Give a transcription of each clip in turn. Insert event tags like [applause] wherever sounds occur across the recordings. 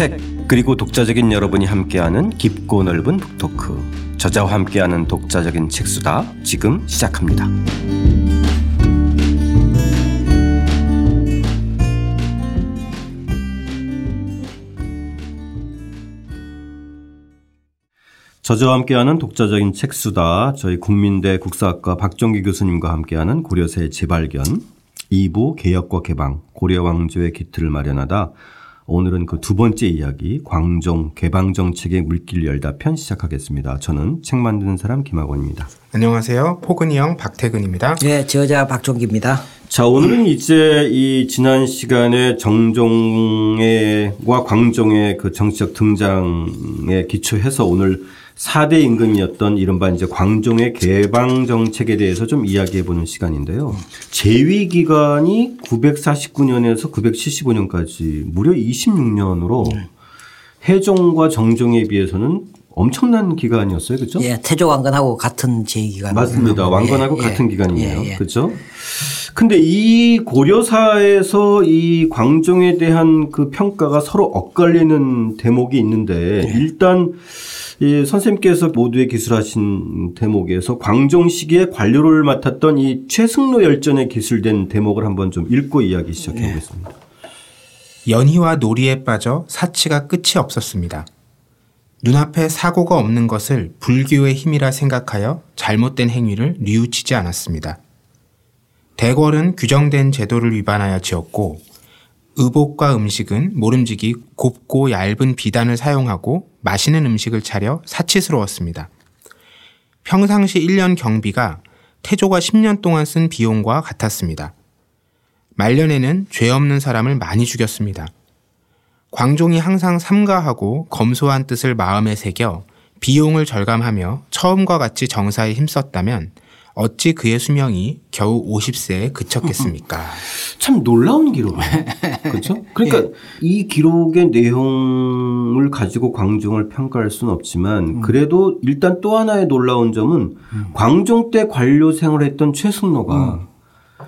책 그리고 독자적인 여러분이 함께하는 깊고 넓은 북토크. 저자와 함께하는 독자적인 책수다. 지금 시작합니다. 저자와 함께하는 독자적인 책수다. 저희 국민대 국사학과 박종기 교수님과 함께하는 고려세 재발견 2부 개혁과 개방 고려 왕조의 기틀을 마련하다 오늘은 그 두 번째 이야기 광종 개방 정책의 물길 열다 편 시작하겠습니다. 저는 책 만드는 사람 김학원입니다. 안녕하세요. 포근이 형 박태근입니다. 네, 저자 박종기입니다. 자, 오늘은 이제 이 지난 시간에 정종의와 광종의 그 정치적 등장에 기초해서 오늘 4대 임금이었던 이른바 이제 광종의 개방 정책에 대해서 좀 이야기해 보는 시간인데요. 재위 기간이 949년에서 975년까지 무려 26년으로 해종과 정종에 비해서는 엄청난 기간이었어요. 그렇죠? 예, 태조 왕건하고 같은 제위 기간. 맞습니다. 왕건하고 예, 같은 예, 기간이네요. 예, 예. 그렇죠? 근데 이 고려사에서 이 광종에 대한 그 평가가 서로 엇갈리는 대목이 있는데 예. 일단 이 선생님께서 모두에 기술하신 대목에서 광종 시기에 관료를 맡았던 이 최승로 열전에 기술된 대목을 한번 좀 읽고 이야기 시작해 보겠습니다. 연희와 놀이에 빠져 사치가 끝이 없었습니다. 눈앞에 사고가 없는 것을 불교의 힘이라 생각하여 잘못된 행위를 뉘우치지 않았습니다. 대궐은 규정된 제도를 위반하여 지었고 의복과 음식은 모름지기 곱고 얇은 비단을 사용하고 맛있는 음식을 차려 사치스러웠습니다. 평상시 1년 경비가 태조가 10년 동안 쓴 비용과 같았습니다. 말년에는 죄 없는 사람을 많이 죽였습니다. 광종이 항상 삼가하고 검소한 뜻을 마음에 새겨 비용을 절감하며 처음과 같이 정사에 힘썼다면 어찌 그의 수명이 겨우 50세에 그쳤겠습니까? [laughs] 참 놀라운 기록이에요. 그렇죠? 그러니까 이 기록의 내용을 가지고 광종을 평가할 수는 없지만 그래도 일단 또 하나의 놀라운 점은 광종 때 관료 생활했던 최승로가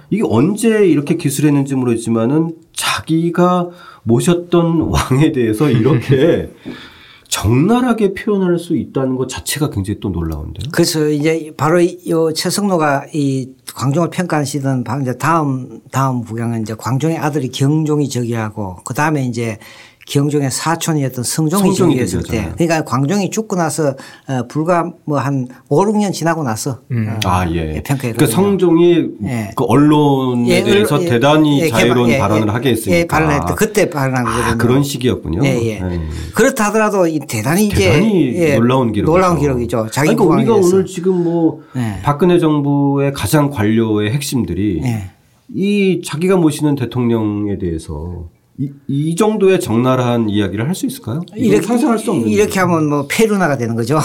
이게 언제 이렇게 기술했는지 모르지만은 자기가 모셨던 왕에 대해서 이렇게 [laughs] 적나라하게 표현할 수 있다는 것 자체가 굉장히 또 놀라운데요. 그래서 이제 바로 이 최성로가 이 광종을 평가하시던 바- 이제 다음 다음 부경은 이제 광종의 아들이 경종이 저기하고 그 다음에 이제 경종의 사촌이었던 성종이 성종이 저기했을 때. 그러니까 광종이 죽고 나서 어, 불과 뭐 한 5, 6년 지나고 나서 어, 아, 예. 평가했거든요. 그러니까 성종이 예. 그 언론에 예, 대해서 예, 대단히 예, 자유로운 예, 발언을 예, 하게 했으니까. 예, 발언했대. 그때 발언한 거거든요. 아, 그런 시기였군요. 예, 예. 예. 그렇다 하더라도 이 대단히 이제 대단히 예, 놀라운 기록. 놀라운 기록이죠. 자기 그러니까 우리가 대해서. 오늘 지금 뭐 예. 박근혜 정부의 가장 관료의 핵심들이 예. 이 자기가 모시는 대통령에 대해서 이, 이 정도의 적나라한 이야기를 할 수 있을까요? 이렇게 상상할 수 없는. 이렇게 하면 뭐 페루나가 되는 거죠. [laughs]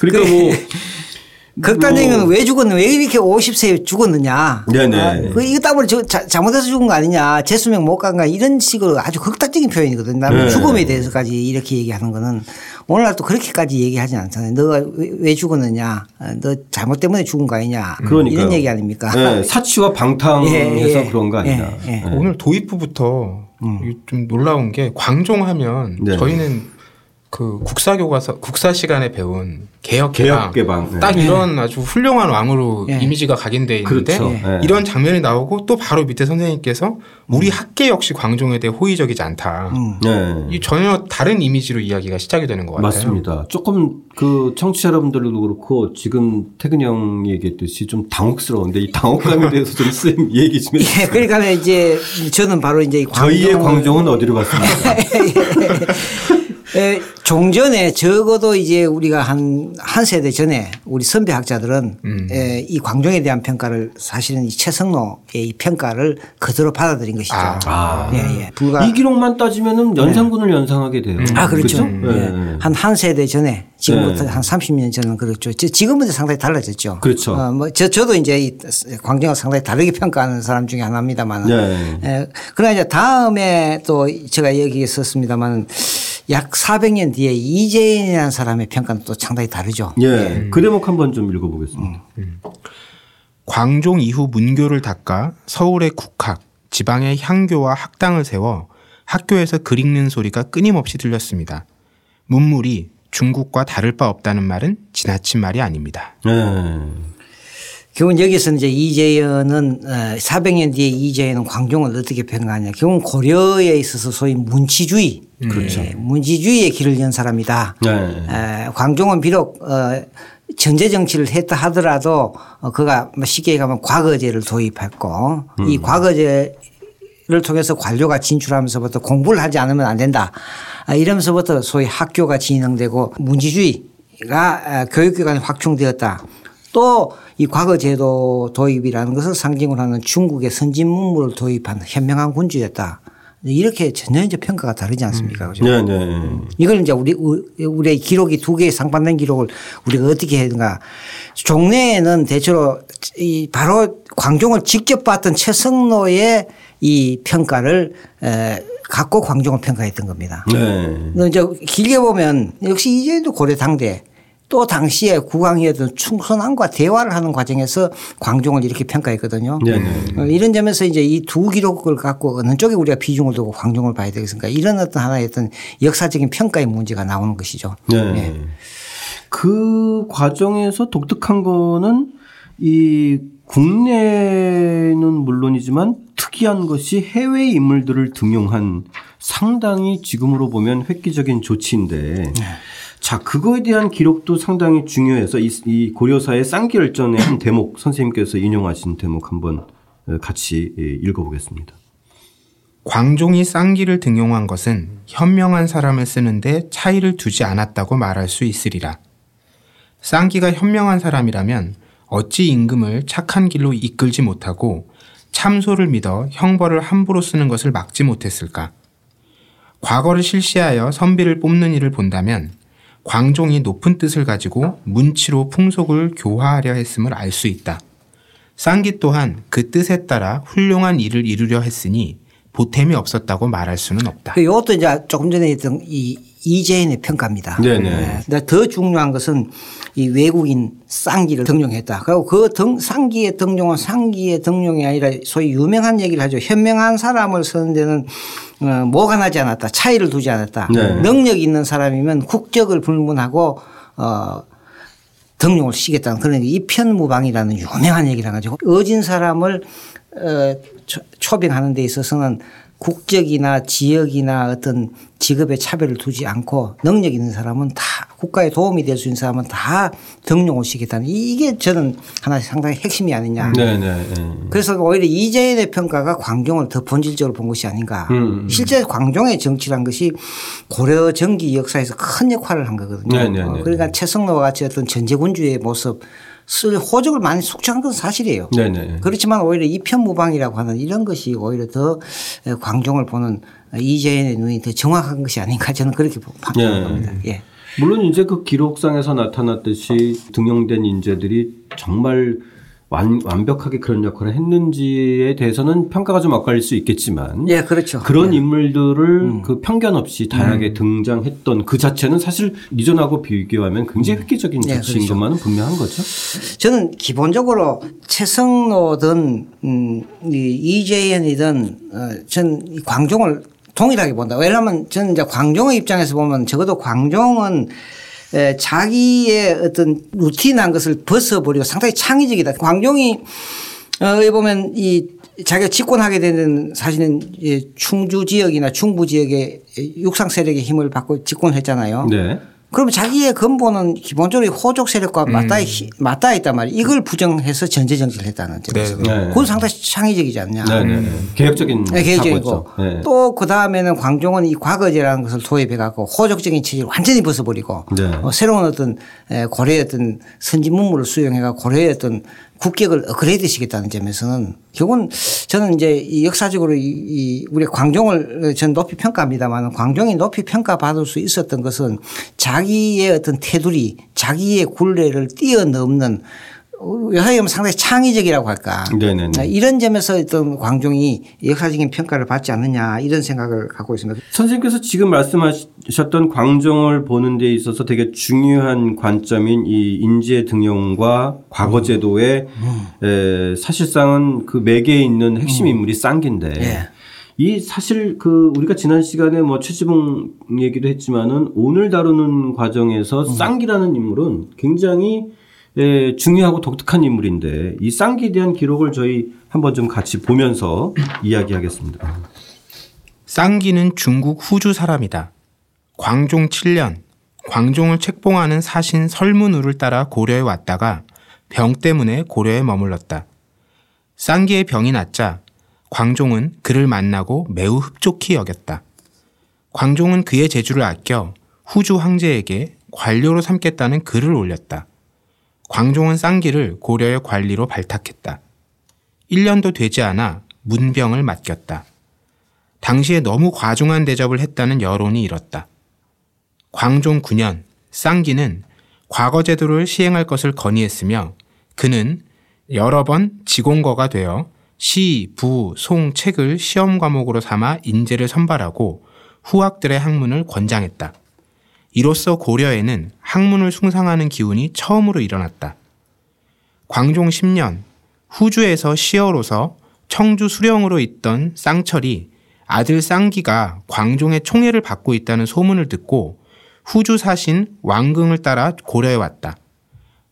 그러니까 뭐 극단적인 뭐- 건왜 죽었느? 왜 이렇게 50세에 죽었느냐? 네네. 아, 그 이거 자- 잘못해서 죽은 거 아니냐? 재수명 못간거 이런 식으로 아주 극단적인 표현이거든. 나는 네. 죽음에 대해서까지 이렇게 얘기하는 거는 오늘날 또 그렇게까지 얘기하지 않잖아요. 너가 왜, 왜 죽었느냐? 어, 너 잘못 때문에 죽은 거 아니냐? 그러니까요. 이런 얘기 아닙니까? 네, [laughs] 사치와 방탕해서 예, 예. 그런 거 아니냐. 예, 예. 네. 오늘 도입부부터 이좀 놀라운 게 광종하면 네. 저희는 그 국사 교과서 국사 시간에 배운 개혁 개혁 개방, 개방. 네. 딱 이런 아주 훌륭한 왕으로 예. 이미지가 각인돼 있는데 그렇죠. 예. 이런 장면이 나오고 또 바로 밑에 선생님께서 우리 학계 역시 광종에 대해 호의적이지 않다. 음. 네. 이 전혀 다른 이미지로 이야기가 시작이 되는 것 같아요. 맞습니다. 조금 그 청취자 여러분들도 그렇고 지금 태근 형이 얘기했듯이 좀 당혹스러운데 이 당혹감에 대해서 좀 쌤 [laughs] 얘기 좀 해주세요. 예, 그러니까 이제 저는 바로 이제 이 저희의 광종은 어디로 갔습니까? [laughs] 에, 종전에 적어도 이제 우리가 한, 한 세대 전에 우리 선배 학자들은 음. 에, 이 광종에 대한 평가를 사실은 이 최성로의 이 평가를 그대로 받아들인 것이죠. 아. 예, 예. 불과 이 기록만 따지면은 연산군을 연상하게 돼요. 아, 그렇죠. 그죠? 예. 네. 한 한 세대 전에 지금부터 네. 한 30년 전은 그렇죠. 지- 지금은 이제 상당히 달라졌죠. 그렇죠. 어, 뭐 저, 저도 이제 이 광종을 상당히 다르게 평가하는 사람 중에 하나입니다만. 네. 예, 그러나 이제 다음에 또 제가 여기에 썼습니다만 약 400년 뒤에 이재인이라는 사람의 평가는 또 상당히 다르죠. 예. 그 대목 한번 좀 읽어보겠습니다. 광종 이후 문교를 닦아 서울의 국학, 지방의 향교와 학당을 세워 학교에서 글 읽는 소리가 끊임없이 들렸습니다. 문물이 중국과 다를 바 없다는 말은 지나친 말이 아닙니다. 네. 결국은 여기서 이제 이재현은 400년 뒤에 이재현은 광종을 어떻게 평가하냐. 결국은 고려에 있어서 소위 문치주의. 그렇죠. 문치주의의 길을 연 사람이다. 네. 광종은 비록 어, 전제 정치를 했다 하더라도 어, 그가 뭐 쉽게 얘기하면 과거제를 도입했고 음. 이 과거제 를 통해서 관료가 진출하면서부터 공부를 하지 않으면 안 된다. 아, 이러면서부터 소위 학교가 진행되고 문지주의가 아, 교육기관에 확충되었다. 또 이 과거 제도 도입이라는 것을 상징으로 하는 중국의 선진 문물을 도입한 현명한 군주였다. 이렇게 전혀 이제 평가가 다르지 않습니까? 그죠? 네, 네. 이걸 이제 우리 우리의 기록이 두 개의 상반된 기록을 우리가 어떻게 해야 되는가. 종래에는 대체로 이 바로 광종을 직접 봤던 최성로의 이 평가를 에 갖고 광종을 평가했던 겁니다. 네. 이제 길게 보면 역시 이제도 고려 당대 또 당시에 국왕이었던 충선왕과 대화를 하는 과정에서 광종을 이렇게 평가했거든요. 네네. 어, 이런 점에서 이제 이 두 기록을 갖고 어느 쪽에 우리가 비중을 두고 광종을 봐야 되겠습니까? 이런 어떤 하나의 어떤 역사적인 평가의 문제가 나오는 것이죠. 네. 네. 그 과정에서 독특한 거는 이 국내는 물론이지만 특이한 것이 해외 인물들을 등용한 상당히 지금으로 보면 획기적인 조치인데 자 그거에 대한 기록도 상당히 중요해서 이, 이 고려사의 쌍기열전의 한 대목 [clears throat] 선생님께서 인용하신 대목 한번 같이 예, 읽어보겠습니다. 광종이 쌍기를 등용한 것은 현명한 사람을 쓰는데 차이를 두지 않았다고 말할 수 있으리라. 쌍기가 현명한 사람이라면 어찌 임금을 착한 길로 이끌지 못하고 참소를 믿어 형벌을 함부로 쓰는 것을 막지 못했을까? 과거를 실시하여 선비를 뽑는 일을 본다면 광종이 높은 뜻을 가지고 문치로 풍속을 교화하려 했음을 알 수 있다. 쌍기 또한 그 뜻에 따라 훌륭한 일을 이루려 했으니 보탬이 없었다고 말할 수는 없다. 그 이것도 이제 조금 전에 했던 이 이재인의 평가입니다. 네네. 근데 더 중요한 것은 이 외국인 쌍기를 등용했다. 그리고 그 등, 쌍기의 등용은 쌍기의 등용이 아니라 소위 유명한 얘기를 하죠. 현명한 사람을 쓰는 데는 어, 뭐가 나지 않았다. 차이를 두지 않았다. 네. 능력 있는 사람이면 국적을 불문하고 어, 등용을 시겠다는 그런 이편무방이라는 유명한 얘기를 가지고 어진 사람을 어, 초- 초빙하는 데 있어서는 국적이나 지역이나 어떤 직업의 차별을 두지 않고 능력 있는 사람은 다 국가에 도움이 될 수 있는 사람은 다 등용을 시켰다는 이- 이게 저는 하나 상당히 핵심이 아니냐. 네네. 그래서 오히려 이재인의 평가가 광종을 더 본질적으로 본 것이 아닌가. 음, 음. 실제 광종의 정치란 것이 고려 정기 역사에서 큰 역할을 한 거거든요. 네, 네, 어, 네, 그러니까 최성로와 같이 어떤 전제군주의 모습 쓸 호적을 많이 숙지한 건 사실이에요. 네네. 그렇지만 오히려 이편무방이라고 하는 이런 것이 오히려 더 광종을 보는 이재인의 눈이 더 정확한 것이 아닌가 저는 그렇게 판단합니다. 네. 겁니다. 예. 물론 이제 그 기록상에서 나타났듯이 등용된 인재들이 정말 완, 완벽하게 그런 역할을 했는지에 대해서는 평가가 좀 엇갈릴 수 있겠지만 예, 그렇죠. 그런 예. 인물들을 그 편견 없이 다양하게 등장했던 그 자체는 사실 이전하고 비교하면 굉장히 획기적인 네, 조치인 그렇죠. 것만은 분명한 거죠. 저는 기본적으로 최성로든 음, 이 이재현이든 어, 전이 광종을 동일하게 본다. 왜냐하면 저는 이제 광종의 입장에서 보면 적어도 광종은 에, 자기의 어떤 루틴한 것을 벗어버리고 상당히 창의적이다. 광종이 어, 보면 이 자기가 집권하게 되는 사실은 이 충주 지역이나 중부 지역의 육상 세력의 힘을 받고 집권했잖아요. 네. 그러면 자기의 근본은 기본적으로 호족 세력과 맞닿아, 있- 맞닿아 있단 말이에요. 이걸 부정해서 전제 정치를 했다는 점에서. 네, 네. 그건 상당히 창의적이지 않냐. 네네. 개혁적인 네, 개혁적이고. 네. 또그 다음에는 광종은 이 과거제라는 것을 도입해 갖고 호족적인 체제를 완전히 벗어버리고 네. 어, 새로운 어떤 에, 고려의 어떤 선진 문물을 수용해 갖고 고려의 어떤 국격을 업그레이드 시켰다는 점에서는 결국은 저는 이제 이 역사적으로 이, 이 우리 광종을 전 높이 평가합니다만 광종이 높이 평가받을 수 있었던 것은 자기의 어떤 테두리 자기의 굴레를 뛰어넘는 요사이 하면 상당히 창의적이라고 할까. 네네네. 이런 점에서 어떤 광종이 역사적인 평가를 받지 않느냐 이런 생각을 갖고 있습니다. 선생님께서 지금 말씀하셨던 광종을 보는 데 있어서 되게 중요한 관점인 이 인재 등용과 과거 제도의 에, 사실상은 그 매개에 있는 핵심 인물이 쌍기인데 예. 이 사실 그 우리가 지난 시간에 뭐 최지봉 얘기도 했지만은 오늘 다루는 과정에서 음. 쌍기라는 인물은 굉장히 예, 중요하고 독특한 인물인데 이 쌍기에 대한 기록을 저희 한번 좀 같이 보면서 [clears throat] 이야기하겠습니다. 쌍기는 중국 후주 사람이다. 광종 7년 광종을 책봉하는 사신 설문우를 따라 고려에 왔다가 병 때문에 고려에 머물렀다. 쌍기의 병이 낫자 광종은 그를 만나고 매우 흡족히 여겼다. 광종은 그의 재주를 아껴 후주 황제에게 관료로 삼겠다는 글을 올렸다. 광종은 쌍기를 고려의 관리로 발탁했다. 1년도 되지 않아 문병을 맡겼다. 당시에 너무 과중한 대접을 했다는 여론이 일었다. 광종 9년 쌍기는 과거 제도를 시행할 것을 건의했으며 그는 여러 번 지공거가 되어 시, 부, 송, 책을 시험 과목으로 삼아 인재를 선발하고 후학들의 학문을 권장했다. 이로써 고려에는 학문을 숭상하는 기운이 처음으로 일어났다. 광종 10년 후주에서 시어로서 청주 수령으로 있던 쌍철이 아들 쌍기가 광종의 총애를 받고 있다는 소문을 듣고 후주 사신 왕긍을 따라 고려에 왔다.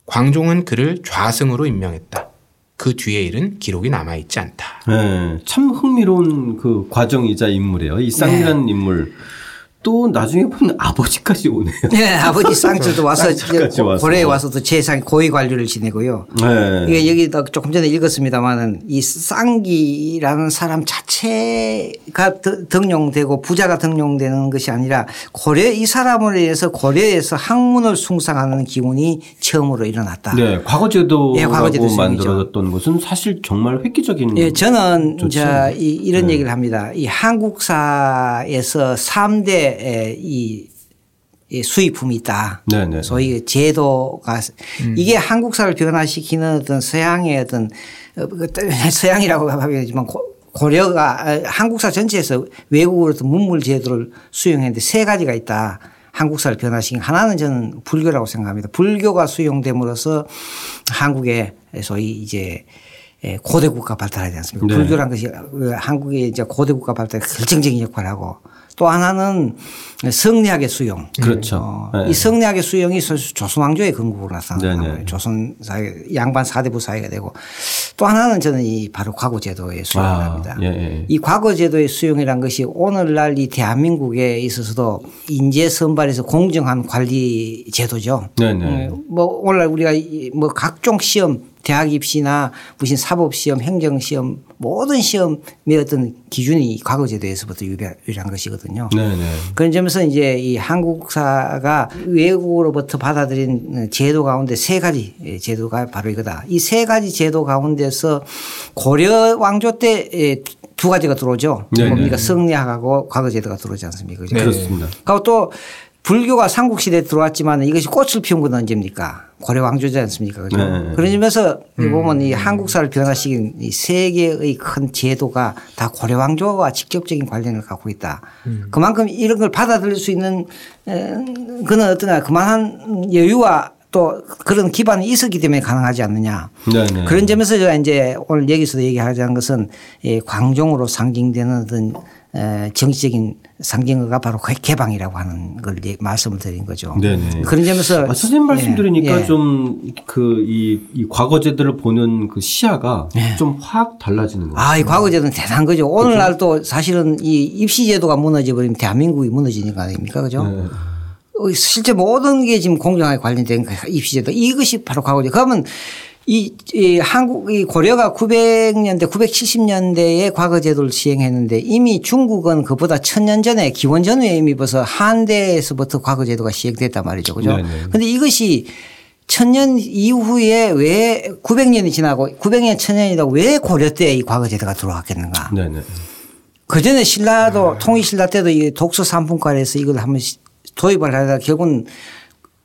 광종은 그를 좌승으로 임명했다. 그 뒤의 일은 기록이 남아있지 않다. 예, 참 흥미로운 그 과정이자 인물이에요. 이 쌍기라는 네. 인물 또 나중에 보면 아버지까지 오네요. 네, 아버지 쌍철도 와서. [laughs] 고려에 와서도 재상 고위 관료를 지내고요. 네. 이게 여기다 조금 전에 읽었습니다만은 이 쌍기라는 사람 자체가 드- 등용되고 부자가 등용되는 것이 아니라 고려 이 사람으로 인해서 고려에서 학문을 숭상하는 기운이 처음으로 일어났다. 네, 과거 제도라고 예, 과거 제도 시행이죠. 만들어졌던 것은 사실 정말 획기적인. 예, 저는 좋죠. 자, 이, 이런 네. 얘기를 합니다. 이 한국사에서 3대 이, 이 수입품이 있다. 네네. 소위 제도가 이게 한국사를 변화시키는 어떤 서양의 어떤 어, 그 [laughs] 서양이라고 하겠지만 고- 고려가 아, 한국사 전체에서 외국으로부터 문물 제도를 수용했는데 세 가지가 있다. 한국사를 변화시킨 하나는 저는 불교라고 생각합니다. 불교가 수용됨으로써 한국의 소위 이제 예, 고대 국가 발달하지 않습니까? 네. 불교란 것이 그 한국의 이제 고대 국가 발달에 결정적인 역할을 하고 또 하나는 성리학의 수용. 그렇죠. 어, 네. 이 성리학의 수용이 사실 조선 왕조의 근국으로 나타나는 네네. 거예요. 조선 사회 양반 사대부 사회가 되고 또 하나는 저는 이 바로 과거제도의 수용을 아. 예, 예. 이 과거제도의 수용이란 것이 오늘날 이 대한민국에 있어서도 인재 선발에서 공정한 관리 제도죠. 네네. 예, 뭐 오늘날 우리가 이뭐 각종 시험 대학 입시나 무슨 사법 시험, 행정 시험 모든 시험의 어떤 기준이 과거 제도에서부터 유래한 것이거든요. 네네. 그런 점에서 이제 이 한국사가 외국으로부터 받아들인 제도 가운데 세 가지 제도가 바로 이거다. 이 세 가지 제도 가운데서 고려 왕조 때 두 가지가 들어오죠. 네네. 뭡니까 성리학하고 과거 제도가 들어오지 않습니까? 그죠? 그렇습니다. 그리고 또 불교가 삼국시대에 들어왔지만 이것이 꽃을 피운 건 언제입니까? 고려 왕조지 않습니까? 그죠? 네. 그런 점에서 보면 이 한국사를 변화시킨 이 세계의 큰 제도가 다 고려 왕조와 직접적인 관련을 갖고 있다. 그만큼 이런 걸 받아들일 수 있는 에, 그는 어떠냐 그만한 여유와 또 그런 기반이 있었기 때문에 가능하지 않느냐. 네네. 그런 점에서 제가 이제 오늘 여기서 얘기하자는 것은 이 광종으로 상징되는 어떤 에, 정치적인 상징어가 바로 그 개방이라고 하는 걸 말씀을 드린 거죠. 네네. 그런 점에서 아, 선생님 말씀 예, 들으니까 예. 좀그 이 이 과거제들을 보는 그 시야가 좀확 달라지는 것 같아요. 아, 이 과거제도는 대단한 거죠. 오늘날 또 사실은 이 입시제도가 무너져 버리면 대한민국이 무너지는 거 아닙니까? 그죠? 네. 어, 실제 모든 게 지금 공정하게 관련된 거예요. 입시제도. 이것이 바로 과거제. 그러면 이, 이 한국, 이 고려가 900년대, 970년대에 과거 제도를 시행했는데 이미 중국은 그보다 천년 전에 기원 전후에 이미 벌써 한대에서부터 과거 제도가 시행됐단 말이죠. 그죠? 네네. 근데 이것이 천년 이후에 왜 900년이 지나고 900년 천년이다 왜 고려 때 이 과거 제도가 들어왔겠는가. 네네. 그 전에 신라도 통일신라 때도 이 독서 삼품과에서 이걸 한번 시- 도입을 하다가 결국은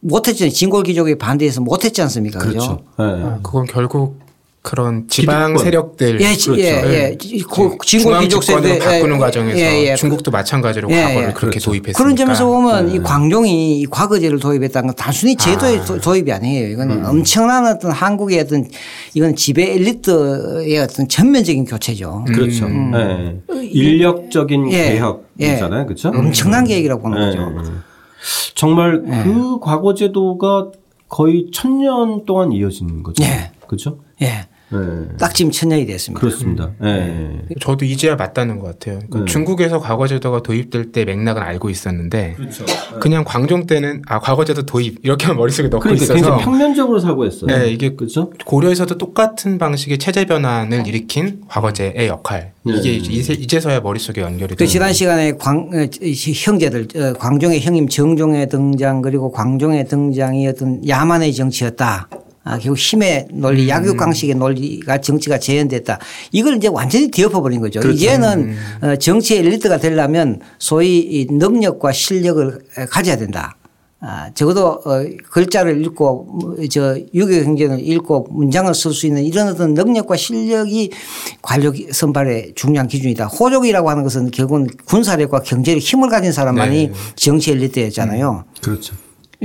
못했죠. 진골 귀족에 반대해서 못했지 않습니까? 그죠? 그렇죠. 네. 어, 그건 결국 그런 지방 기득권. 세력들 예, 지- 그렇죠. 예, 예. 그 진골 중앙 귀족 집권으로 세대 바꾸는 예, 과정에서 예, 예. 중국도 마찬가지로 예, 과거를 예. 그렇게 그렇죠. 도입했으니까 그런 점에서 보면 네. 이 광종이 이 과거제를 도입했다는 건 단순히 제도의 아. 도- 도입이 아니에요. 이거는 음. 엄청난 어떤 한국의 어떤 이건 지배 엘리트의 어떤 전면적인 교체죠. 그렇죠. 예. 인력적인 예. 개혁이잖아요. 그렇죠? 엄청난 계획이라고 보는 예, 거죠. 예. 정말 그 과거 제도가 거의 천년 동안 이어지는 거죠. 예. 그렇죠? 예. 예. 딱 지금 천년이 됐습니다. 그렇습니다. 예. 저도 이제야 맞다는 것 같아요. 그 네. 중국에서 과거제도가 도입될 때 맥락은 알고 있었는데 그렇죠. 그냥 광종 때는 아 과거제도 도입 이렇게만 [laughs] 머릿속에 넣고 그러니까 있어서 굉장히 평면적으로 사고했어요. 네, 이게 그렇죠? 고려에서도 똑같은 방식의 체제 변환을 일으킨 과거제의 역할 네. 이게 이제, 이제 서야 머릿속에 연결이 그 지난 시간에 광, 어, 이 형제들, 어, 광종의 형님 정종의 등장 그리고 광종의 등장이 어떤 야만의 정치였다. 아, 결국 힘의 논리, 약육강식의 논리가 정치가 재현됐다. 이걸 이제 완전히 뒤엎어버린 거죠. 이제는 어, 정치의 엘리트가 되려면 소위 이 능력과 실력을 가져야 된다. 아, 적어도 어, 글자를 읽고 뭐, 저 유교 행전을 읽고 문장을 쓸 수 있는 이런 어떤 능력과 실력이 관력 선발의 중요한 기준이다. 호족이라고 하는 것은 결국은 군사력과 경제력 힘을 가진 사람만이 네. 정치 엘리트였잖아요. 그렇죠.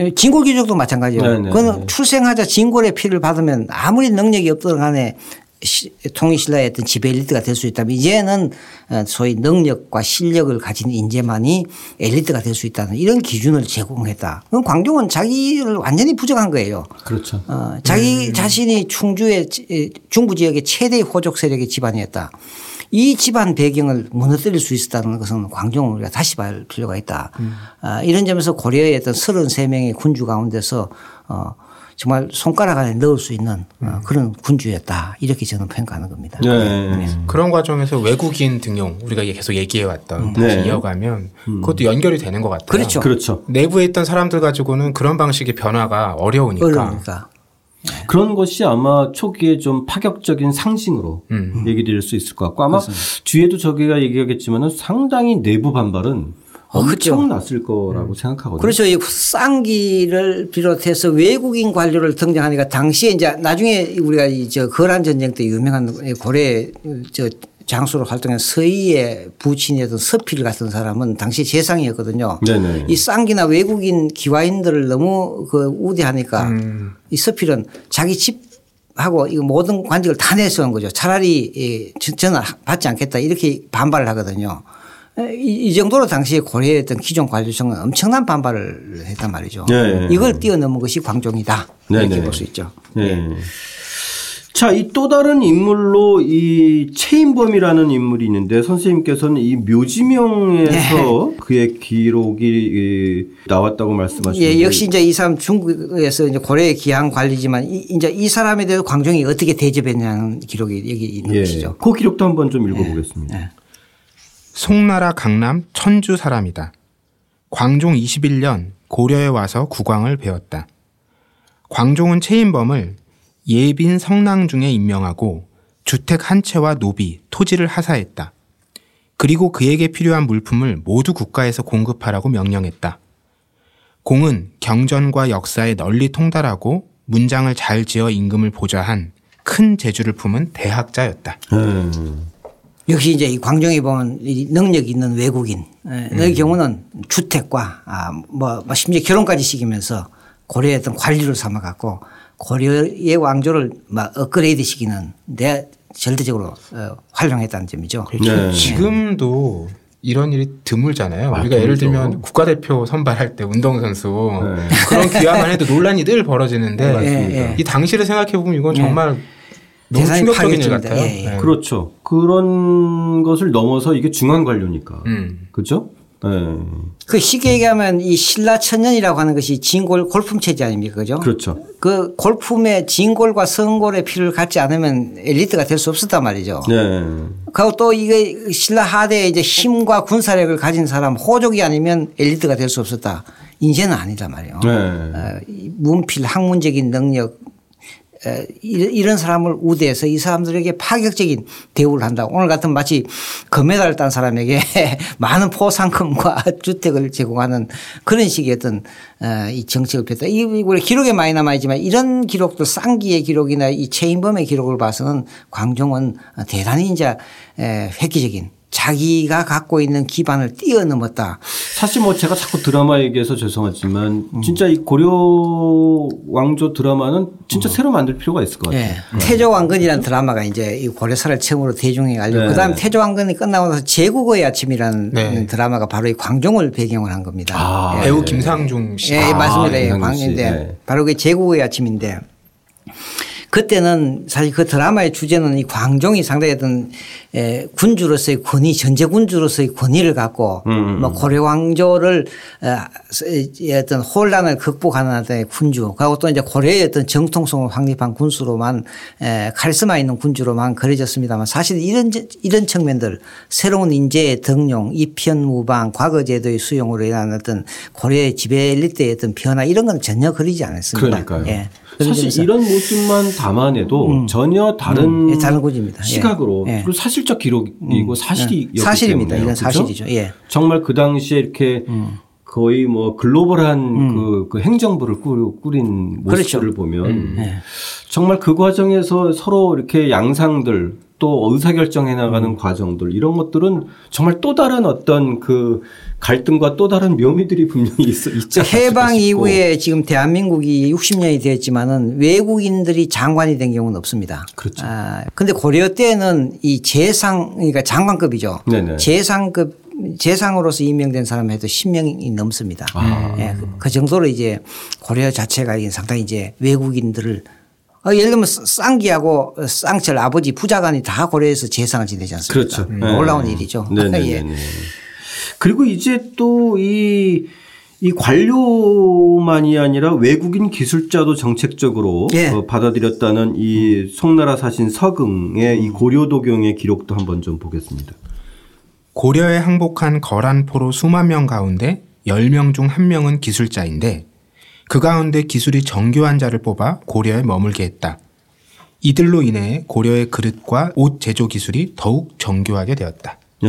예, 진골 귀족도 마찬가지예요. 네, 네, 그거는 네. 출생하자 진골의 피를 받으면 아무리 능력이 없던 간에 시- 통일신라의 어떤 지배 엘리트가 될 수 있다면 이제는 어, 소위 능력과 실력을 가진 인재만이 엘리트가 될 수 있다는 이런 기준을 제공했다. 그럼 광종은 자기를 완전히 부정한 거예요. 그렇죠. 어, 자기 자신이 충주의 지- 중부 지역의 최대의 호족 세력의 집안이었다. 이 집안 배경을 무너뜨릴 수 있었다는 것은 광종을 우리가 다시 봐야 필요가 있다. 아, 이런 점에서 고려의 어떤 33명의 군주 가운데서 어, 정말 손가락 안에 넣을 수 있는 어, 그런 군주였다. 이렇게 저는 평가하는 겁니다. 네. 그런 과정에서 외국인 등용 우리가 계속 얘기해 왔던 다시 네. 이어가면 그것도 연결이 되는 것 같아요. 그렇죠. 그렇죠. 내부에 있던 사람들 가지고는 그런 방식의 변화가 어려우니까 어려우니까. 그런 것이 아마 초기에 좀 파격적인 상징으로 음. 얘기될 수 있을 것 같고 아마 뒤에도 저기가 얘기하겠지만은 상당히 내부 반발은 어, 그렇죠. 엄청 났을 거라고 생각하거든요. 그렇죠. 이 쌍기를 비롯해서 외국인 관료를 등장하니까 당시에 이제 나중에 우리가 이저 거란 전쟁 때 유명한 고려 저 장수로 활동한 서희의 부친이었던 서필 같은 사람은 당시 재상이었거든요. 네네. 이 쌍기나 외국인 기와인들을 너무 그 우대하니까 음. 이 서필은 자기 집 하고 이 모든 관직을 다 내세운 거죠. 차라리 이 저- 저는 받지 않겠다 이렇게 반발을 하거든요. 이, 이 정도로 당시에 어떤 기존 관료층은 엄청난 반발을 했단 말이죠. 네. 이걸 뛰어넘은 것이 광종이다. 네, 이렇게 네. 볼수 있죠. 네. 자, 이 또 다른 인물로 이 최인범이라는 인물이 있는데 선생님께서는 이 묘지명에서 그의 기록이 이 나왔다고 말씀하셨는데 예, 역시 이제 이 사람 중국에서 이제 고려의 기한 관리지만 이, 이제 이 사람에 대해서 광종이 어떻게 대접했냐는 기록이 여기 있는 예, 것이죠. 그 기록도 한번 좀 읽어보겠습니다. 송나라 강남 천주 사람이다. 광종 21년 고려에 와서 국왕을 배웠다. 광종은 최인범을 예빈 성랑 중에 임명하고 주택 한 채와 노비, 토지를 하사했다. 그리고 그에게 필요한 물품을 모두 국가에서 공급하라고 명령했다. 공은 경전과 역사에 널리 통달하고 문장을 잘 지어 임금을 보좌한 큰 재주를 품은 대학자였다. 음. 역시 이제 이 광종이 보면 이 능력 있는 외국인 의 경우는 주택과 아, 뭐, 뭐 심지어 결혼까지 시키면서 고려의 어떤 관리를 삼아 갖고 고려의 왕조를 막 업그레이드 시키는 데 절대적으로 어, 활용했다는 점이죠. 네. 지금도 이런 일이 드물잖아요. 아, 우리가 예를. 들면 국가대표 선발할 때 운동선수 네. 그런 기화만 해도 논란이 늘 벌어지는데 예, 예. 이 당시를 생각해 보면 이건 정말 너무 충격적인 일. 같아요. 예, 예. 네. 그렇죠. 그런 것을 넘어서 이게 중앙 관료니까. 음. 그렇죠? 네. 그 쉽게 얘기하면 이 신라 천년이라고 하는 것이 진골 골품 체제 아닙니까? 그죠? 그렇죠. 그 골품에 진골과 성골의 피를 갖지 않으면 엘리트가 될 수 없었단 말이죠. 네. 그리고 또 이게 신라 하대에 이제 힘과 군사력을 가진 사람 호족이 아니면 엘리트가 될 수 없었다. 인제는 아니다 말이에요. 네. 어, 이 문필 학문적인 능력 에, 이- 이런 사람을 우대해서 이 사람들에게 파격적인 대우를 한다. 오늘 같은 마치 금메달을 딴 사람에게 [laughs] 많은 포상금과 [laughs] 주택을 제공하는 그런 식의 어떤 어, 이 정책을 폈다. 이 우리 기록에 많이 남아있지만 이런 기록도 쌍기의 기록이나 이 최인범의 기록을 봐서는 광종은 대단히 이제 에, 획기적인 자기가 갖고 있는 기반을 뛰어넘었다. 사실 뭐 제가 자꾸 드라마 얘기해서 죄송하지만 진짜 이 고려 왕조 드라마는 진짜 새로 만들 필요가 있을 것 같아요. 예. 태조왕건이라는 드라마가 이제 이 고려사를 처음으로 대중에 알리고 네. 그다음에 태조왕건이 끝나고 나서 제국의 아침이라는 네. 드라마가 바로 이 광종을 배경으로 한 겁니다. 아, 예. 배우 김상중 씨. 예, 아, 맞습니다. 예, 김상중 씨. 광인데 네. 바로 그 제국의 아침인데 그때는 사실 그 드라마의 주제는 이 광종이 상당히 어떤 에, 군주로서의 권위, 전제 군주로서의 권위를 갖고 음, 뭐 고려 왕조를 어, 이 어떤 혼란을 극복하는 어떤 군주, 그리고 또 이제 고려의 어떤 정통성을 확립한 군수로만 에, 카리스마 있는 군주로만 그려졌습니다만 사실 이런 저- 이런 측면들 새로운 인재의 등용, 이편무방, 과거 제도의 수용으로 인한 어떤 고려의 지배 엘리트의 어떤 변화 이런 건 전혀 그리지 않았습니다. 그러니까요. 예. 사실 이런 모습만 담아내도 전혀 다른 음, 예, 다른 고지입니다. 예. 시각으로 예. 그리고 사실적 기록이고 사실이 예. 사실입니다. 이건 그렇죠? 사실이죠. 예. 정말 그 당시에 이렇게 거의 뭐 글로벌한 그, 그 행정부를 꾸려, 꾸린 모습들을 그렇죠. 보면 예. 정말 그 과정에서 서로 이렇게 양상들 또 의사결정해 나가는 음. 과정들 이런 것들은 정말 또 다른 어떤 그 갈등과 또 다른 묘미들이 분명히 있, 있지 해방 싶고. 이후에 지금 대한민국이 60년이 되었지만은 외국인들이 장관이 된 경우는 없습니다. 그렇죠. 아, 근데 고려 때는 이 재상, 그러니까 장관급이죠. 네네. 재상급, 재상으로서 임명된 사람 해도 10명이 넘습니다. 아. 예, 그- 그 정도로 이제 고려 자체가 상당히 이제 외국인들을 어, 예를 들면 쌍기하고 쌍철 아버지 부자간이 다 고려에서 재상을 지내지 않습니까? 그렇죠. 음, 네. 놀라운 일이죠. 네네네. [laughs] 예. 그리고 이제 또이 이 관료만이 아니라 외국인 기술자도 정책적으로 예. 어, 받아들였다는 이 송나라 사신 서긍의 이 고려 도경의 기록도 한번 좀 보겠습니다. 고려에 항복한 거란포로 수만 명 가운데 10명 중 1명은 기술자인데 그 가운데 기술이 정교한 자를 뽑아 고려에 머물게 했다. 이들로 인해 고려의 그릇과 옷 제조 기술이 더욱 정교하게 되었다. 예.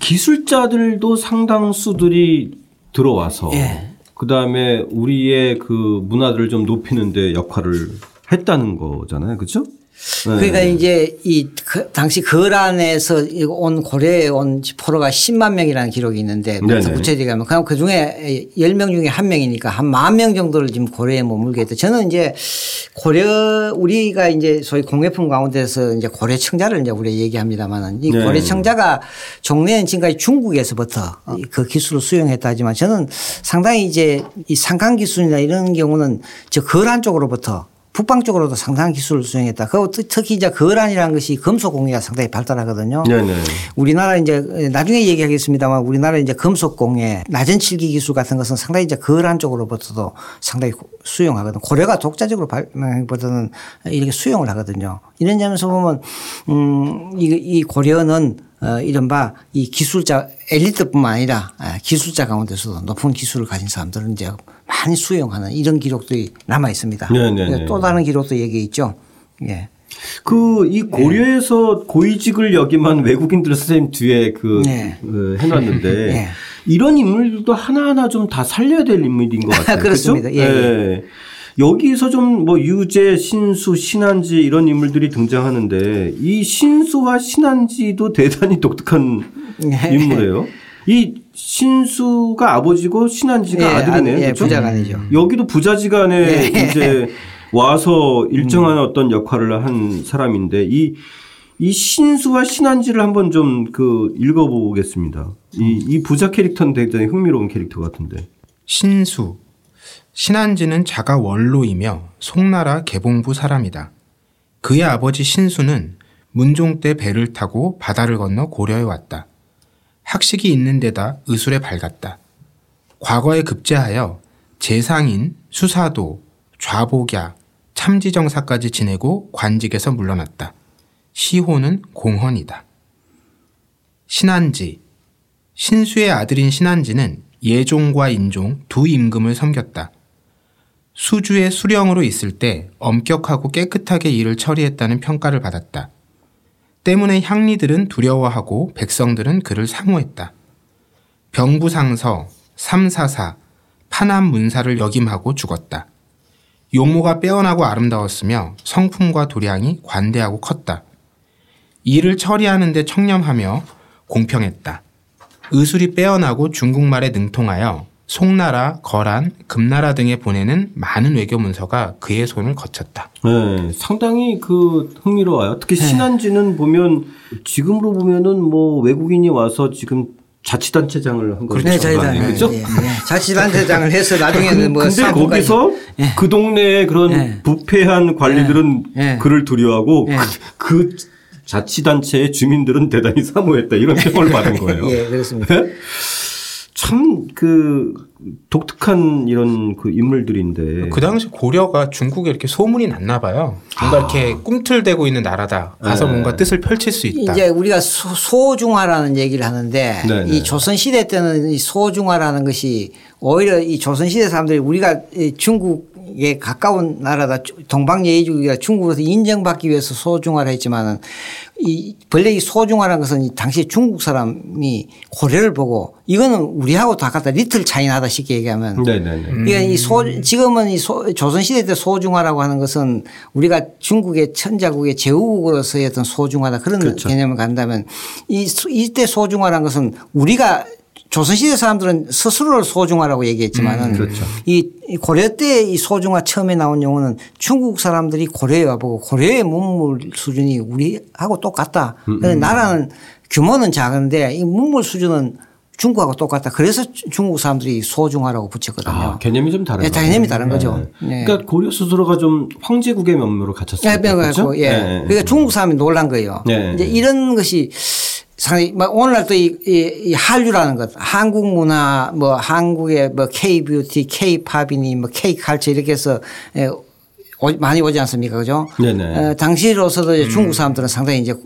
기술자들도 상당수들이 들어와서 예. 그다음에 우리의 그 문화들을 좀 높이는 데 역할을 했다는 거잖아요. 그렇죠? 그러니까 이제 이 그 당시 거란에서 온 고려에 온 포로가 10만 명이라는 기록이 있는데 구체적으로 하면 그럼 그 중에 10명 중에 한 명이니까 한 만 명 정도를 지금 고려에 머물게 했다. 저는 이제 고려 우리가 이제 소위 공예품 가운데서 이제 고려 청자를 이제 우리가 얘기합니다만은 이 네. 고려 청자가 종래는 지금까지 중국에서부터 그 기술을 수용했다 하지만 저는 상당히 이제 이 상강 기술이나 이런 경우는 저 거란 쪽으로부터 북방 쪽으로도 상당한 기술을 수행했다. 특- 특히 이제 거란이라는 것이 금속 공예가 상당히 발달하거든요. 네네. 우리나라 이제 나중에 얘기하겠습니다만 우리나라 이제 금속 공예, 낮은 칠기 기술 같은 것은 상당히 이제 거란 쪽으로부터도 상당히 수용하거든. 고려가 독자적으로 발보다는 이렇게 수용을 하거든요. 이런 점에서 보면 음, 이, 이 고려는 어, 이른바 이 기술자 엘리트뿐만 아니라 아, 기술자 가운데서도 높은 기술을 가진 사람들은 이제 많이 수용하는 이런 기록들이 남아 있습니다. 네네네. 또 다른 기록도 얘기 있죠. 예. 그 이 고려에서 고위직을 역임한 외국인들 선생님 뒤에 그 네. 어, 해놨는데 네. [laughs] 이런 인물들도 하나하나 좀 다 살려야 될 인물인 것 [laughs] 같아요. 그렇습니다. 그죠? 예, 예. 여기서 좀 뭐 유재, 신수, 신한지 이런 인물들이 등장하는데 이 신수와 신한지도 대단히 독특한 네. 인물이에요. 이 신수가 아버지고 신한지가 예, 아들이네요. 아, 예, 그렇죠? 부자간이죠. 여기도 부자지간에 예. 이제 [laughs] 와서 일정한 어떤 역할을 한 사람인데 이, 이 신수와 신한지를 한번 좀 그 읽어보겠습니다. 이, 이 부자 캐릭터는 굉장히 흥미로운 캐릭터 같은데. 신수. 신한지는 자가 원로이며 송나라 개봉부 사람이다. 그의 아버지 신수는 문종 때 배를 타고 바다를 건너 고려에 왔다. 학식이 있는 데다 의술에 밝았다. 과거에 급제하여 재상인, 수사도, 좌복야, 참지정사까지 지내고 관직에서 물러났다. 시호는 공헌이다. 신한지. 신수의 아들인 신한지는 예종과 인종 두 임금을 섬겼다. 수주의 수령으로 있을 때 엄격하고 깨끗하게 일을 처리했다는 평가를 받았다. 때문에 향리들은 두려워하고 백성들은 그를 사모했다. 병부상서, 삼사사, 파남 문사를 역임하고 죽었다. 용모가 빼어나고 아름다웠으며 성품과 도량이 관대하고 컸다. 일을 처리하는데 청렴하며 공평했다. 의술이 빼어나고 중국말에 능통하여 송나라, 거란, 금나라 등에 보내는 많은 외교 문서가 그의 손을 거쳤다. 네, 상당히 그 흥미로워요. 특히 신안지는 보면 지금으로 보면은 뭐 외국인이 와서 지금 자치단체장을 한 거죠. 네, 저희다. 그렇죠? 예, 예. 자치단체장을 해서 나중에는 뭐 근데 거기서 예. 그 동네의 그런 예. 부패한 관리들은 예. 그를 두려워하고 예. 그, 그 자치단체의 주민들은 대단히 사모했다 이런 [laughs] 평을 받은 거예요. 예, 그렇습니다. 참 그 독특한 이런 그 인물들인데. 그 당시 고려가 중국에 이렇게 소문이 났나 봐요. 뭔가 이렇게 꿈틀대고 있는 나라다. 가서 네. 뭔가 뜻을 펼칠 수 있다. 이제 우리가 소, 소중화라는 얘기를 하는데 네네. 이 조선 시대 때는 이 소중화라는 것이 오히려 이 조선 시대 사람들이 우리가 이 중국에 가까운 나라다 동방예의주의가 중국으로서 인정받기 위해서 소중화를 했지만은 이 본래 이 소중화라는 것은 이 당시 중국 사람이 고려를 보고 이거는 우리하고 다 같다 리틀 차이나다 쉽게 얘기하면 네네네. 그러니까 이 소, 지금은 이 소, 조선시대 때 소중화라고 하는 것은 우리가 중국의 천자국의 제후국으로서의 어떤 소중화다 그런 그렇죠. 개념을 간다면 이, 수- 이때 소중화라는 것은 우리가 조선시대 사람들은 스스로를 소중화라고 얘기했지만은 그렇죠. 이, 이 고려 때 이 소중화 처음에 나온 용어는 중국 사람들이 고려에 와보고 고려의 문물 수준이 우리하고 똑같다. 음, 근데 나라는 규모는 작은데 이 문물 수준은 중국하고 똑같다. 그래서 주- 중국 사람들이 소중화라고 붙였거든요. 아, 개념이 좀 다른 예, 거죠. 개념이 다른 거죠. 네. 그러니까 고려 스스로가 좀 황제국의 면모로 갇혔어요. 예, 그래서 예. 그러니까 중국 사람이 놀란 거예요. 네. 이제 이런 것이 상당히 막 오늘날 또 이, 이, 이 한류라는 것, 한국 문화, 뭐 한국의 뭐 K 뷰티, K 팝이니 뭐 K 칼처 이렇게 해서 예, 오- 많이 오지 않습니까, 그죠? 네네. 어, 당시로서도 이제 중국 사람들은 상당히 이제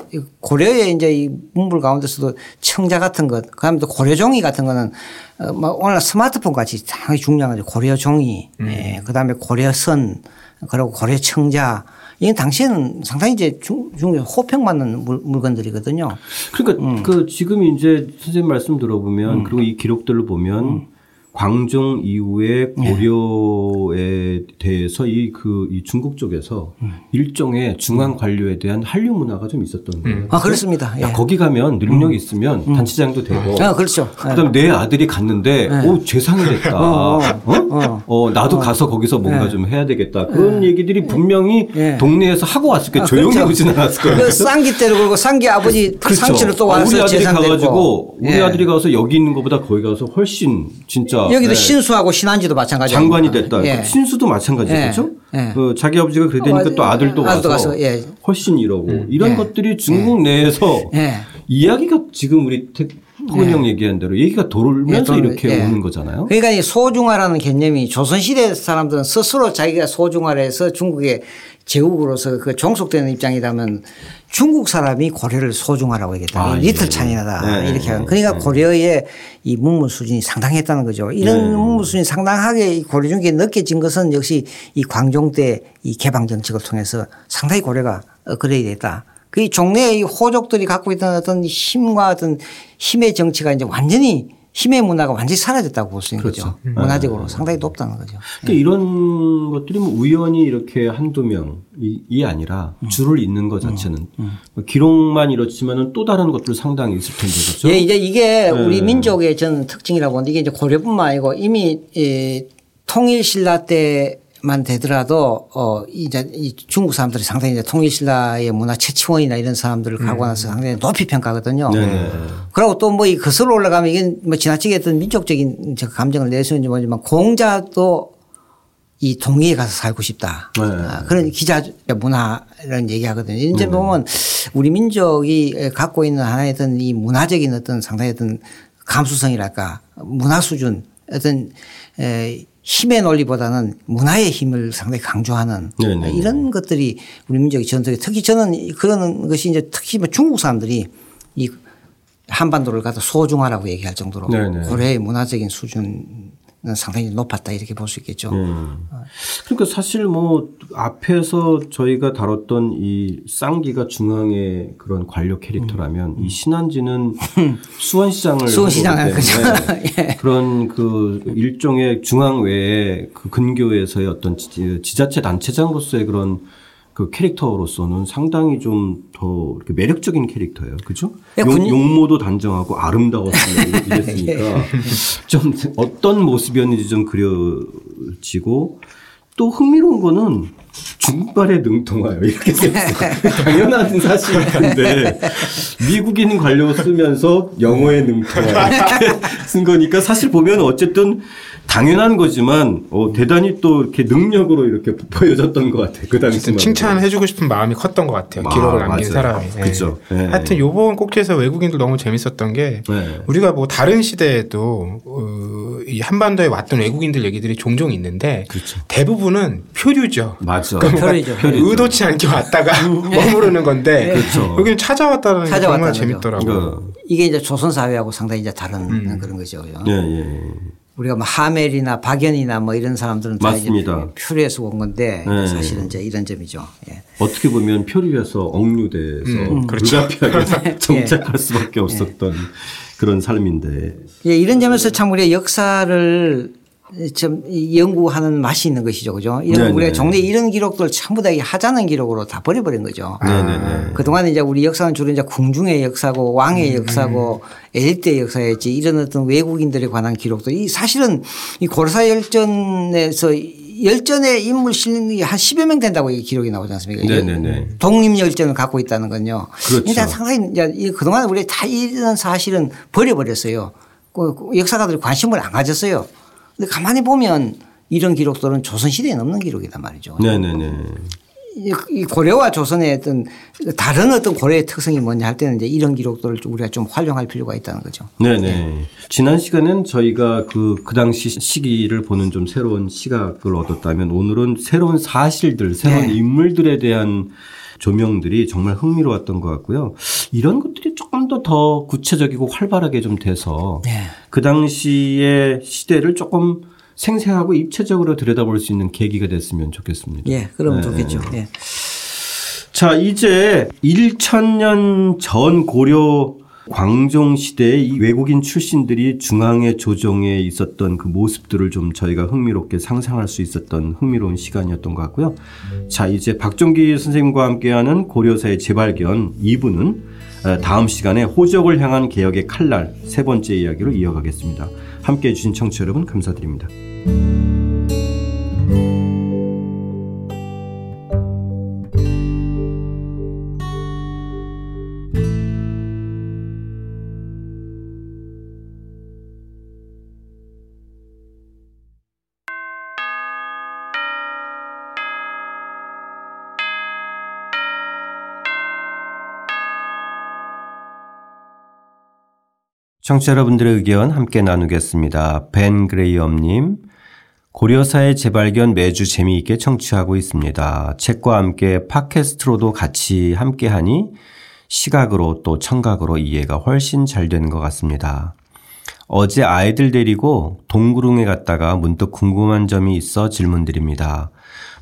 고려의 이제 이 문물 가운데서도 청자 같은 것, 그 다음에 또 고려종이 같은 거는 어, 뭐 오늘 스마트폰 같이 상당히 중요한 거죠. 고려종이, 예, 그 다음에 고려선, 그리고 고려청자. 이건 당시에는 상당히 이제 중, 중국에 호평받는 물, 물건들이거든요. 그러니까 음. 그 지금 이제 선생님 말씀 들어보면 그리고 이 기록들을 보면 음. 광종 이후에 네. 고려에 대해서 이 그 이 중국 쪽에서 음. 일종의 중앙 관료에 대한 한류 문화가 좀 있었던 거예요. 아, 그렇습니다. 예. 야, 거기 가면 능력 이 있으면 단체장도 되고 아, 그렇죠. 예. 그다음 내 아들이 갔는데 오 재상이 됐다. 어, 어? 어. 어, 나도 가서 거기서 뭔가 예. 좀 해야 되겠다. 그런 얘기들이 분명히 예. 동네에서 하고 왔을 거예요. 아, 조용히 그렇죠. 오진 않았을 거예요. 그 쌍기 때로 그리고 쌍기 아버지 상치로 또 아, 와서 우리 아들이. 가가지고 우리 예. 아들이 가서 여기 있는 것보다 거기 가서 훨씬 진짜 여기도 네, 신수하고 신한지도 마찬가지. 장관이 됐다. 예. 그 신수도 마찬가지죠. 예. 예. 그 자기 아버지가 그래 되니까 어, 또 아들도 아들도 와서 가서, 예. 훨씬 이러고 이런 예. 것들이 중국 내에서 예. 이야기가 지금 우리 태- 포근 형 얘기한 대로 얘기가 돌면서 예, 돌- 이렇게 예. 오는 거잖아요. 그러니까 이 소중화라는 개념이 조선시대 사람들은 스스로 자기가 소중화를 해서 중국의 제국으로서 그 종속되는 입장이라면 중국 사람이 고려를 소중화라고 얘기했다. 아, 리틀 예. 차이나다. 네, 이렇게 네, 하는. 그러니까 고려의 이 문물 수준이 상당했다는 거죠. 이런 네. 문물 수준이 상당하게 이 고려 중에 느껴진 것은 역시 이 광종 때 이 개방 정책을 통해서 상당히 고려가 업그레이드 됐다. 그 종래의 이 호족들이 갖고 있던 어떤 힘과 어떤 힘의 정치가 이제 완전히 힘의 문화가 완전히 사라졌다고 볼 수 있는 그렇죠. 거죠. 문화적으로 상당히 높다는 거죠. 그러니까 이런 것들이 뭐 우연히 이렇게 한두 명이 아니라 음. 줄을 잇는 것 자체는 뭐 기록만 이렇지만은 또 다른 것들 상당히 있을 텐데 그렇죠? 예, 이제 이게 우리 네. 민족의 저는 특징이라고 보는데 이게 이제 고려뿐만 아니고 이미 이 통일 신라 때 만 되더라도 어 이제 이 중국 사람들이 상당히 이제 통일 신라의 문화 채치원이나 이런 사람들을 가고 나서 상당히 높이 평가하거든요. 음. 네네. 그리고 또 뭐 이 거슬러 올라가면 이게 뭐 지나치게 어떤 민족적인 저 감정을 수 있는지 모르지만 공자도 이 동해에 가서 살고 싶다. 네. 아, 그런 기자 문화라는 얘기하거든요. 이제 보면 우리 민족이 갖고 있는 하나의 어떤 이 문화적인 어떤 상당히 어떤 감수성이랄까 문화 수준 어떤 에 힘의 논리보다는 문화의 힘을 상당히 강조하는 네네네. 이런 것들이 우리 민족의 전통이 특히 저는 그런 것이 이제 특히 뭐 중국 사람들이 이 한반도를 갖다 소중하라고 얘기할 정도로 네네. 고려의 문화적인 수준 상당히 높았다 이렇게 볼 수 있겠죠. 음. 그러니까 사실 뭐 앞에서 저희가 다뤘던 이 쌍기가 중앙의 그런 관료 캐릭터라면 이 신한지는 [laughs] 수원시장을 있기 때문에 [laughs] 예. 그런 그 일종의 중앙 외에 그 근교에서의 어떤 지- 지자체 단체장으로서의 그런 그 캐릭터로서는 상당히 좀 더 이렇게 매력적인 캐릭터예요. 그죠? 예, 용, 군- 용모도 단정하고 아름다웠으면 [laughs] 이랬으니까 좀 어떤 모습이었는지 좀 그려지고 또 흥미로운 거는 중발에 능통하여 이렇게 썼어요. [laughs] 당연한 사실인데 미국인 관료 쓰면서 영어에 능통하여 이렇게 [laughs] 쓴 거니까 사실 보면 어쨌든 당연한 거지만 어, 대단히 또 이렇게 능력으로 이렇게 보여졌던 것 같아요. 그 당시 어쨌든 칭찬해주고 싶은 마음이 컸던 것 같아요. 아, 기록을 남긴 맞아요. 사람이. 예. 그죠. 예. 하여튼 요번 꼭지에서 외국인들 너무 재밌었던 게 네. 우리가 뭐 다른 시대에도 어, 이 한반도에 왔던 외국인들 얘기들이 종종 있는데 그렇죠. 대부분은 표류죠. 맞아. 그러니까 표류죠. 표류죠. 의도치 않게 왔다가 [laughs] 머무르는 건데 그렇죠. 여기는 찾아왔다는 게 정말 찾아왔다는 재밌더라고요. 어. 이게 이제 조선 사회하고 상당히 이제 다른 음. 그런 거죠. 예, 예. 우리가 뭐 하멜이나 박연이나 뭐 이런 사람들은 다 맞습니다. 이제 표류해서 온 건데 네. 사실은 이제 이런 점이죠. 예. 어떻게 보면 표류해서 억류돼서 음, 그렇죠. 불가피하게 [laughs] 정착할 수밖에 없었던 그런 삶인데. 예, 이런 점에서 참 우리가 역사를 좀 연구하는 맛이 있는 것이죠. 그죠? 이런 네네. 우리가 종래 이런 기록들 전부 다 하자는 기록으로 다 버려버린 거죠. 네네네. 그동안 이제 우리 역사는 주로 이제 궁중의 역사고 왕의 음, 역사고 엘리트의 역사였지 이런 어떤 외국인들에 관한 기록도 이 사실은 이 고려사 열전에서 열전에 인물 실린 게한 10여 명 된다고 이 기록이 나오지 않습니까? 네네네. 독립 열전을 갖고 있다는 건요. 그렇죠. 일단 상당히 이제 이 그동안 우리 다 이런 사실은 버려버렸어요. 그 역사가들이 관심을 안 가졌어요. 근데 가만히 보면 이런 기록들은 조선시대에 없는 기록이단 말이죠. 네네네. 이- 이 고려와 조선의 어떤 다른 어떤 고려의 특성이 뭐냐 할 때는 이제 이런 기록들을 좀 우리가 좀 활용할 필요가 있다는 거죠. 네네. 지난 시간엔 저희가 그, 그 당시 시기를 보는 좀 새로운 시각을 얻었다면 오늘은 새로운 사실들, 새로운 네. 인물들에 대한 조명들이 정말 흥미로웠던 것 같고요. 이런 것들이 조금 더 더 구체적이고 활발하게 좀 돼서 네. 그 당시의 시대를 조금 생생하고 입체적으로 들여다볼 수 있는 계기가 됐으면 좋겠습니다. 예, 그러면 네. 좋겠죠. 예. 자, 이제 1000년 전 고려 광종 시대의 이 외국인 출신들이 중앙의 조정에 있었던 그 모습들을 좀 저희가 흥미롭게 상상할 수 있었던 흥미로운 시간이었던 것 같고요. 자, 이제 박종기 선생님과 함께하는 고려사의 재발견 2부는 다음 시간에 호적을 향한 개혁의 칼날 세 번째 이야기로 이어가겠습니다. 함께 해주신 청취자 여러분 감사드립니다. 청취자 여러분들의 의견 함께 나누겠습니다. 벤 그레이엄님, 고려사의 재발견 매주 재미있게 청취하고 있습니다. 책과 함께 팟캐스트로도 같이 함께하니 시각으로 또 청각으로 이해가 훨씬 잘 되는 것 같습니다. 어제 아이들 데리고 동구릉에 갔다가 문득 궁금한 점이 있어 질문드립니다.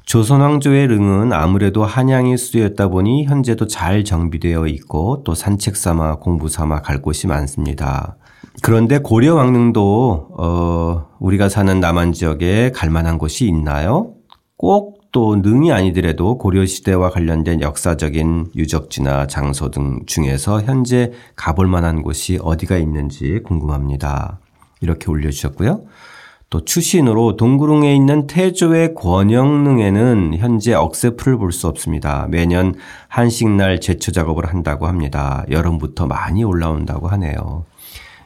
조선 왕조의 릉은 아무래도 한양이 수도였다 보니 현재도 잘 정비되어 있고 또 산책 삼아 공부 삼아 갈 곳이 많습니다. 그런데 고려 왕릉도 어 우리가 사는 남한 지역에 갈 만한 곳이 있나요? 꼭 또 능이 아니더라도 고려 시대와 관련된 역사적인 유적지나 장소 등 중에서 현재 가볼 만한 곳이 어디가 있는지 궁금합니다. 이렇게 올려 주셨고요. 또 추신으로 동구릉에 있는 태조의 권영릉에는 현재 억새풀을 볼 수 없습니다. 매년 한식날 제초 작업을 한다고 합니다. 여름부터 많이 올라온다고 하네요.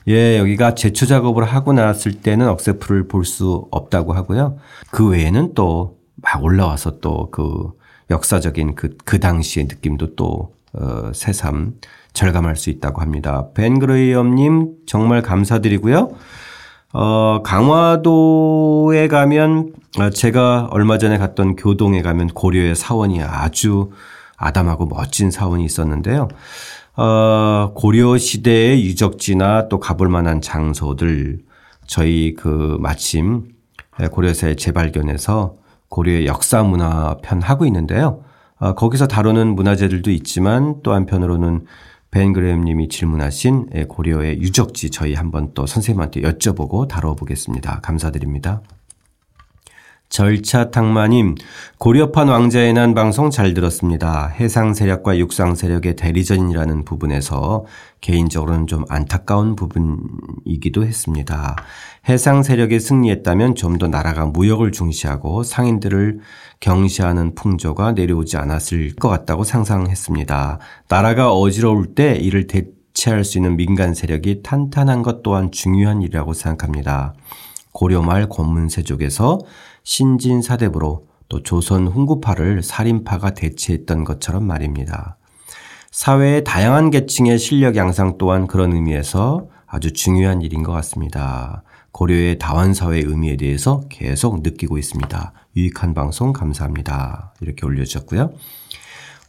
예, 여기가 제초 작업을 하고 나왔을 때는 억새풀을 볼 수 없다고 하고요. 그 외에는 또 막 올라와서 또 그 역사적인 그, 그 당시의 느낌도 또, 어, 새삼 절감할 수 있다고 합니다. 벤그레이엄님 정말 감사드리고요. 어, 강화도에 가면, 아, 제가 얼마 전에 갔던 교동에 가면 고려의 사원이 아주 아담하고 멋진 사원이 있었는데요. 어, 고려 시대의 유적지나 또 가볼 만한 장소들, 저희 그 마침 고려사의 재발견에서 고려의 역사 문화 편 하고 있는데요. 어, 거기서 다루는 문화재들도 있지만 또 한편으로는 벤 그레임 님이 질문하신 고려의 유적지 저희 한번 또 선생님한테 여쭤보고 다뤄보겠습니다. 감사드립니다. 절차 탕마님, 고려판 왕자의 난 방송 잘 들었습니다. 해상 세력과 육상 세력의 대리전이라는 부분에서 개인적으로는 좀 안타까운 부분이기도 했습니다. 해상 세력이 승리했다면 좀 더 나라가 무역을 중시하고 상인들을 경시하는 풍조가 내려오지 않았을 것 같다고 상상했습니다. 나라가 어지러울 때 이를 대체할 수 있는 민간 세력이 탄탄한 것 또한 중요한 일이라고 생각합니다. 고려말 권문세족에서 신진사대부로 또 조선 훈구파를 살인파가 대체했던 것처럼 말입니다. 사회의 다양한 계층의 실력 양상 또한 그런 의미에서 아주 중요한 일인 것 같습니다. 고려의 다원사회의 의미에 대해서 계속 느끼고 있습니다. 유익한 방송 감사합니다. 이렇게 올려주셨고요.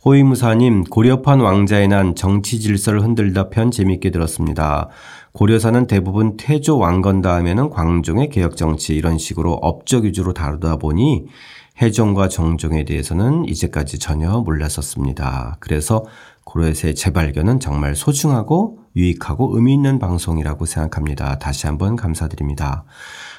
호위무사님, 고려판 왕자의 난 정치 질서를 흔들다 편 재밌게 들었습니다. 고려사는 대부분 태조 왕건 다음에는 광종의 개혁 정치 이런 식으로 업적 위주로 다루다 보니 해종과 정종에 대해서는 이제까지 전혀 몰랐었습니다. 그래서 고려의 재발견은 정말 소중하고 유익하고 의미 있는 방송이라고 생각합니다. 다시 한번 감사드립니다.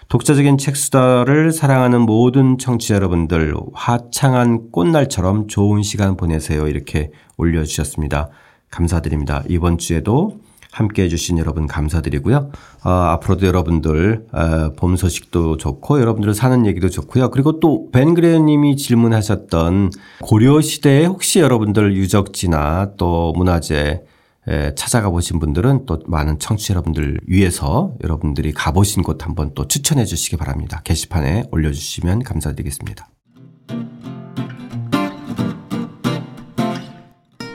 독자적인 책수다를 사랑하는 모든 청취자 여러분들 화창한 꽃날처럼 좋은 시간 보내세요. 이렇게 올려주셨습니다. 감사드립니다. 이번 주에도 함께 해주신 여러분 감사드리고요. 어, 앞으로도 여러분들 어, 봄 소식도 좋고 여러분들 사는 얘기도 좋고요. 그리고 또 벤그레님이 질문하셨던 고려 시대에 혹시 여러분들 유적지나 또 문화재 에, 찾아가 보신 분들은 또 많은 청취자 여러분들 위해서 여러분들이 가보신 곳 한번 또 추천해 주시기 바랍니다. 게시판에 올려주시면 감사드리겠습니다.